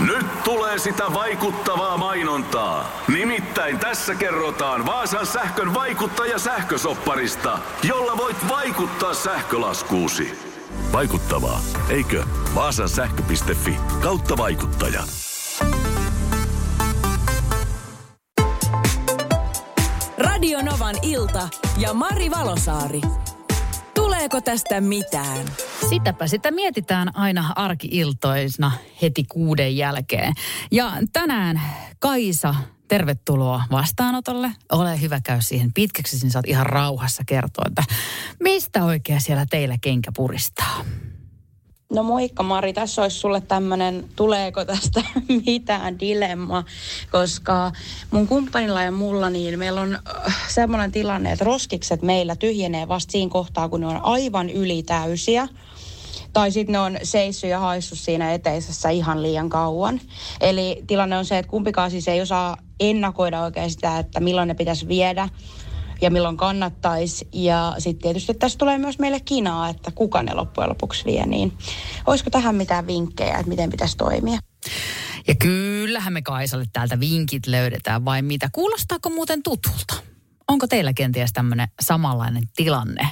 Nyt tulee sitä vaikuttavaa mainontaa. Nimittäin tässä kerrotaan Vaasan sähkön vaikuttaja sähkösopparista, jolla voit vaikuttaa sähkölaskuusi. Vaikuttavaa, eikö? Vaasan sähkö.fi kautta vaikuttaja. Radio Novan ilta ja Mari Valosaari. Tuleeko tästä mitään? Sitäpä sitä mietitään aina arkiiltoisna heti kuuden jälkeen. Ja tänään Kaisa, tervetuloa vastaanotolle. Ole hyvä käy siihen pitkäksi, niin saat ihan rauhassa kertoa, että mistä oikein siellä teillä kenkä puristaa. No moikka Mari, tässä olisi sulle tämmöinen, tuleeko tästä mitään dilemma, koska mun kumppanilla ja mulla niin meillä on äh, semmoinen tilanne, että roskikset meillä tyhjenee vasta siinä kohtaa, kun ne on aivan ylitäysiä. Tai sitten ne on seissyt ja haissut siinä eteisessä ihan liian kauan. Eli tilanne on se, että kumpikaan siis ei osaa ennakoida oikein sitä, että milloin ne pitäisi viedä ja milloin kannattaisi. Ja sitten tietysti tässä tulee myös meille kinaa, että kuka ne loppujen lopuksi vie. Niin olisiko tähän mitään vinkkejä, että miten pitäisi toimia? Ja kyllähän me Kaisalle täältä vinkit löydetään, vai mitä? Kuulostaako muuten tutulta? Onko teillä kenties tämmöinen samanlainen tilanne,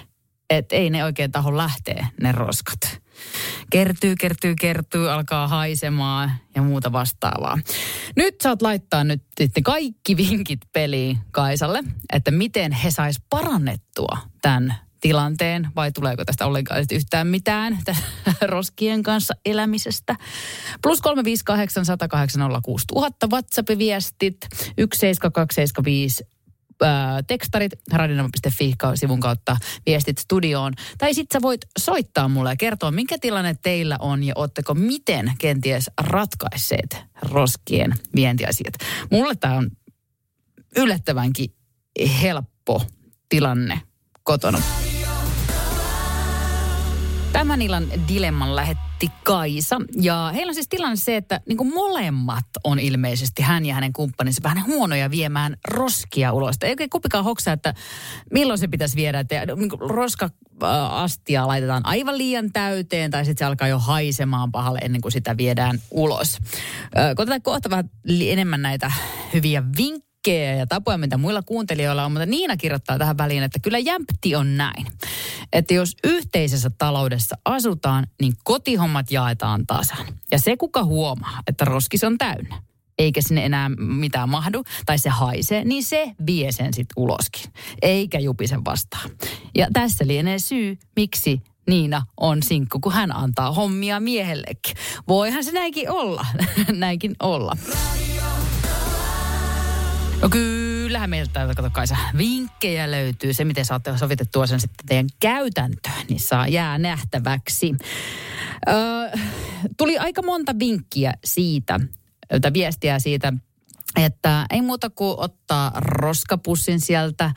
että ei ne oikein taho lähteä, ne roskat? Kertyy, kertyy, kertyy, alkaa haisemaan ja muuta vastaavaa. Nyt saat laittaa nyt sitten kaikki vinkit peliin Kaisalle, että miten he sais parannettua tämän tilanteen vai tuleeko tästä ollenkaan yhtään mitään roskien kanssa elämisestä. Plus 358 108 WhatsApp-viestit 17275 tekstarit radionama.fi-sivun kautta viestit studioon. Tai sitten sä voit soittaa mulle ja kertoa, minkä tilanne teillä on ja ootteko miten kenties ratkaisseet roskien vientiasiat. Mulle tämä on yllättävänkin helppo tilanne kotona. Tämän illan dilemman lähetti Kaisa. Ja heillä on siis tilanne se, että niin molemmat on ilmeisesti, hän ja hänen kumppaninsa, vähän huonoja viemään roskia ulos. Ei oikein kumpikaan hoksa, että milloin se pitäisi viedä. Että niin roska astia laitetaan aivan liian täyteen tai sitten se alkaa jo haisemaan pahalle ennen kuin sitä viedään ulos. Koitetaan kohta vähän enemmän näitä hyviä vinkkejä vinkkejä ja tapoja, mitä muilla kuuntelijoilla on, mutta Niina kirjoittaa tähän väliin, että kyllä jämpti on näin. Että jos yhteisessä taloudessa asutaan, niin kotihommat jaetaan tasan. Ja se, kuka huomaa, että roskis on täynnä, eikä sinne enää mitään mahdu, tai se haisee, niin se vie sen sitten uloskin, eikä jupisen vastaan. Ja tässä lienee syy, miksi Niina on sinkku, kun hän antaa hommia miehellekin. Voihan se näinkin olla, näinkin olla. No kyllähän meiltä, kato Kaisa, vinkkejä löytyy. Se, miten saatte sovitettua sen sitten teidän käytäntöön, niin saa jää nähtäväksi. Ö, tuli aika monta vinkkiä siitä, tai viestiä siitä, että ei muuta kuin ottaa roskapussin sieltä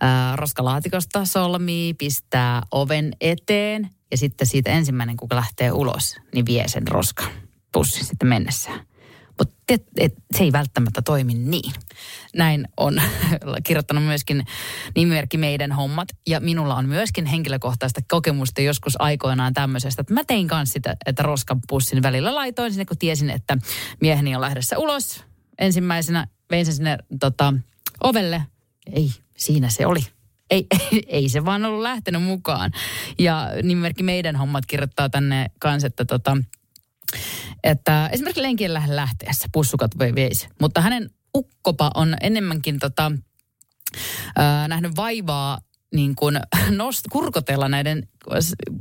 ää, roskalaatikosta solmii, pistää oven eteen ja sitten siitä ensimmäinen, kun lähtee ulos, niin vie sen roskapussin sitten mennessään. Mutta se ei välttämättä toimi niin. Näin on kirjoittanut myöskin nimimerkki Meidän hommat. Ja minulla on myöskin henkilökohtaista kokemusta joskus aikoinaan tämmöisestä, että mä tein kanssa sitä, että roskapussin välillä laitoin sinne, kun tiesin, että mieheni on lähdössä ulos. Ensimmäisenä vein sen sinne tota, ovelle. Ei, siinä se oli. Ei, ei, ei se vaan ollut lähtenyt mukaan. Ja nimimerkki Meidän hommat kirjoittaa tänne kanssa, että tota, että esimerkiksi lenkien lähteessä pussukat veisi. Mutta hänen ukkopa on enemmänkin tota, äh, nähnyt vaivaa niin kuin nost, kurkotella näiden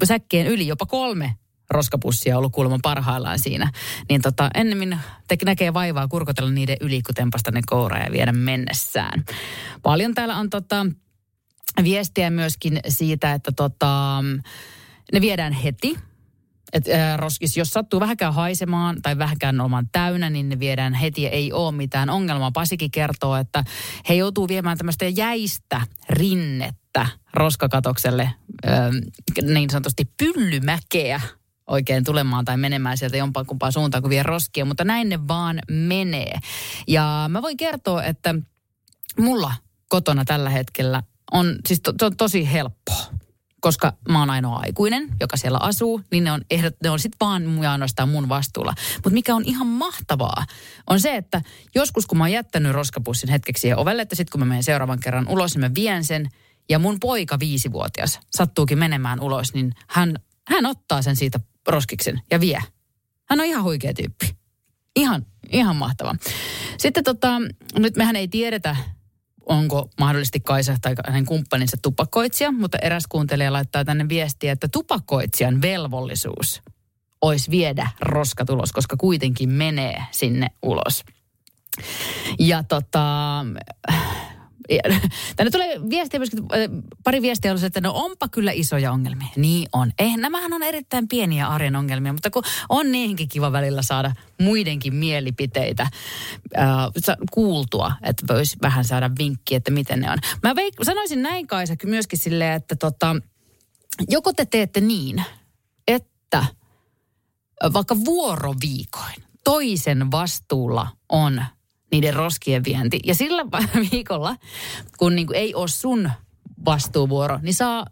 säkkien yli jopa kolme roskapussia ollut kuulemma parhaillaan siinä. Niin tota, ennemmin te näkee vaivaa kurkotella niiden yli, kun tempasta ne kouraa ja viedä mennessään. Paljon täällä on tota, viestiä myöskin siitä, että tota, ne viedään heti et, äh, roskis, jos sattuu vähänkään haisemaan tai vähänkään olemaan täynnä, niin ne viedään heti ja ei ole mitään ongelmaa. Pasikin kertoo, että he joutuu viemään tämmöistä jäistä rinnettä roskakatokselle, äh, niin sanotusti pyllymäkeä oikein tulemaan tai menemään sieltä jompaan kumpaan suuntaan kuin vie roskia, mutta näin ne vaan menee. Ja mä voin kertoa, että mulla kotona tällä hetkellä on siis to, to, tosi helppoa koska mä oon ainoa aikuinen, joka siellä asuu, niin ne on, ehdot, ne on sit vaan ja ainoastaan mun vastuulla. Mutta mikä on ihan mahtavaa, on se, että joskus kun mä oon jättänyt roskapussin hetkeksi siihen ovelle, että sitten kun mä menen seuraavan kerran ulos, niin mä vien sen, ja mun poika viisivuotias sattuukin menemään ulos, niin hän, hän ottaa sen siitä roskiksen ja vie. Hän on ihan huikea tyyppi. Ihan, ihan mahtava. Sitten tota, nyt mehän ei tiedetä, onko mahdollisesti Kaisa tai hänen kumppaninsa tupakoitsija, mutta eräs kuuntelija laittaa tänne viestiä, että tupakoitsijan velvollisuus olisi viedä roskat ulos, koska kuitenkin menee sinne ulos. Ja tota, Tänne tulee viestiä myöskin, äh, pari viestiä on se, että no onpa kyllä isoja ongelmia. Niin on. Eihän nämähän on erittäin pieniä arjen ongelmia, mutta kun on niihinkin kiva välillä saada muidenkin mielipiteitä äh, kuultua, että voisi vähän saada vinkkiä, että miten ne on. Mä veik- sanoisin näin Kaisa myöskin silleen, että tota, joko te teette niin, että vaikka vuoroviikoin toisen vastuulla on niiden roskien vienti. Ja sillä viikolla, kun niin kuin ei ole sun vastuuvuoro, niin saa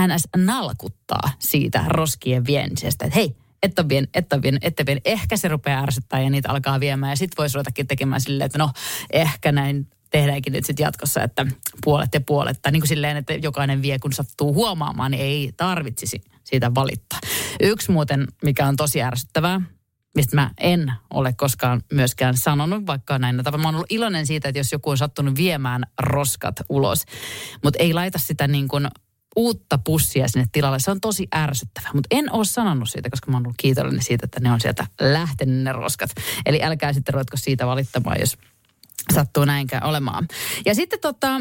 NS nalkuttaa siitä roskien viemisestä. Että hei, et ole vien, et ole vien, et ole vien. Ehkä se rupeaa ärsyttää ja niitä alkaa viemään. Ja sitten voisi ruvetakin tekemään silleen, että no ehkä näin tehdäänkin nyt sitten jatkossa, että puolet ja puolet. Tai niin kuin silleen, että jokainen vie, kun sattuu huomaamaan, niin ei tarvitsisi siitä valittaa. Yksi muuten, mikä on tosi ärsyttävää, mistä mä en ole koskaan myöskään sanonut, vaikka näin. Mä oon ollut iloinen siitä, että jos joku on sattunut viemään roskat ulos, mutta ei laita sitä niin kuin uutta pussia sinne tilalle. Se on tosi ärsyttävää, mutta en ole sanonut siitä, koska mä oon ollut kiitollinen siitä, että ne on sieltä lähtenyt ne roskat. Eli älkää sitten ruvetko siitä valittamaan, jos sattuu näinkään olemaan. Ja sitten tota,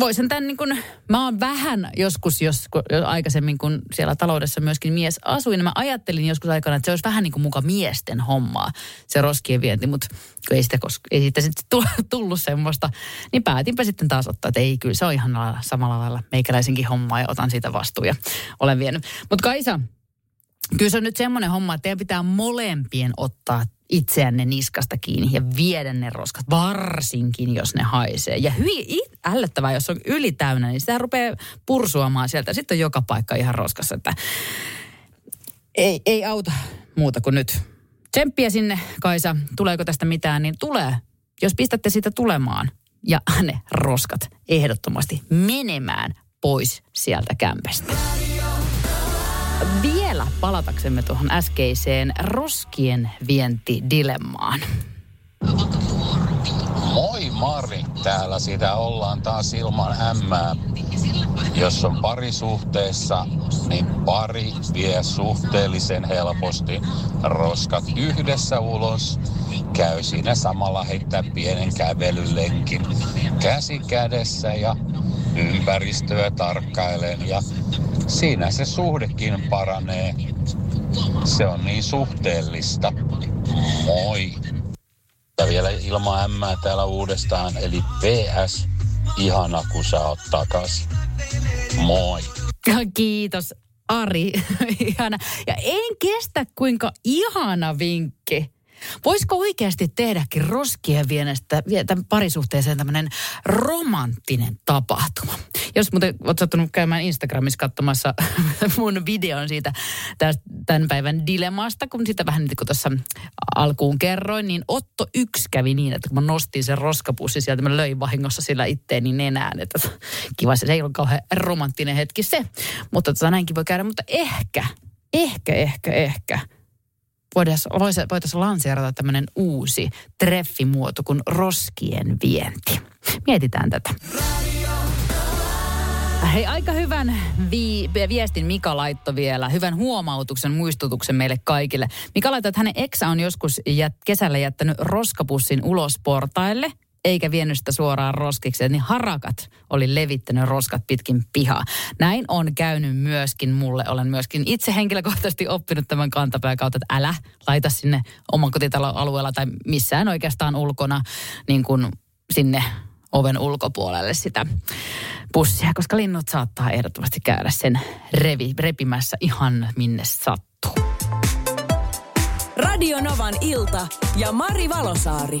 voisin tämän niin kuin, mä oon vähän joskus, jos, aikaisemmin kun siellä taloudessa myöskin mies asuin, niin mä ajattelin joskus aikana, että se olisi vähän niin kuin muka miesten hommaa, se roskien vienti, mutta ei sitä, koska, ei siitä sitten tullut semmoista, niin päätinpä sitten taas ottaa, että ei, kyllä se on ihan samalla lailla meikäläisenkin hommaa ja otan siitä vastuun ja olen vienyt. Mutta Kaisa, kyllä se on nyt semmoinen homma, että teidän pitää molempien ottaa itseänne niskasta kiinni ja viedä ne roskat, varsinkin jos ne haisee. Ja hyvin ällöttävää, jos on yli täynnä, niin sitä rupeaa pursuamaan sieltä. Sitten on joka paikka ihan roskassa, että ei, ei auta muuta kuin nyt. Tsemppiä sinne, Kaisa. Tuleeko tästä mitään, niin tulee. Jos pistätte sitä tulemaan ja ne roskat ehdottomasti menemään pois sieltä kämpästä vielä palataksemme tuohon äskeiseen roskien vientidilemmaan. Moi Mari, täällä sitä ollaan taas ilman hämmää. Jos on parisuhteessa, niin pari vie suhteellisen helposti roskat yhdessä ulos. Käy siinä samalla heittää pienen kävelylenkin käsi kädessä ja ympäristöä tarkkailen ja siinä se suhdekin paranee. Se on niin suhteellista. Moi! Ja vielä ilman ämmää täällä uudestaan, eli PS, ihana kun sä oot takas. Moi! Kiitos Ari, ihana. Ja en kestä kuinka ihana vinkki Voisiko oikeasti tehdäkin roskien vienestä tämän parisuhteeseen tämmöinen romanttinen tapahtuma? Jos muuten olet sattunut käymään Instagramissa katsomassa mun videon siitä tämän päivän dilemmasta, kun sitä vähän niin kuin tuossa alkuun kerroin, niin Otto yksi kävi niin, että kun mä nostin sen roskapussi sieltä, mä löin vahingossa sillä itteeni nenään. Että kiva, se ei ole kauhean romanttinen hetki se, mutta tota, näinkin voi käydä, mutta ehkä, ehkä, ehkä, ehkä – voitaisiin voitais lanseerata tämmöinen uusi treffimuoto kuin roskien vienti. Mietitään tätä. Hei, aika hyvän vi- viestin Mika laitto vielä. Hyvän huomautuksen, muistutuksen meille kaikille. Mika laittoi, että hänen eksä on joskus jät- kesällä jättänyt roskapussin ulos portaille – eikä vienyt sitä suoraan roskikseen, niin harakat oli levittänyt roskat pitkin pihaa. Näin on käynyt myöskin mulle. Olen myöskin itse henkilökohtaisesti oppinut tämän kantapään kautta, että älä laita sinne oman kotitalon alueella tai missään oikeastaan ulkona niin kuin sinne oven ulkopuolelle sitä pussia, koska linnut saattaa ehdottomasti käydä sen revi, repimässä ihan minne sattuu. Radio Novan ilta ja Mari Valosaari.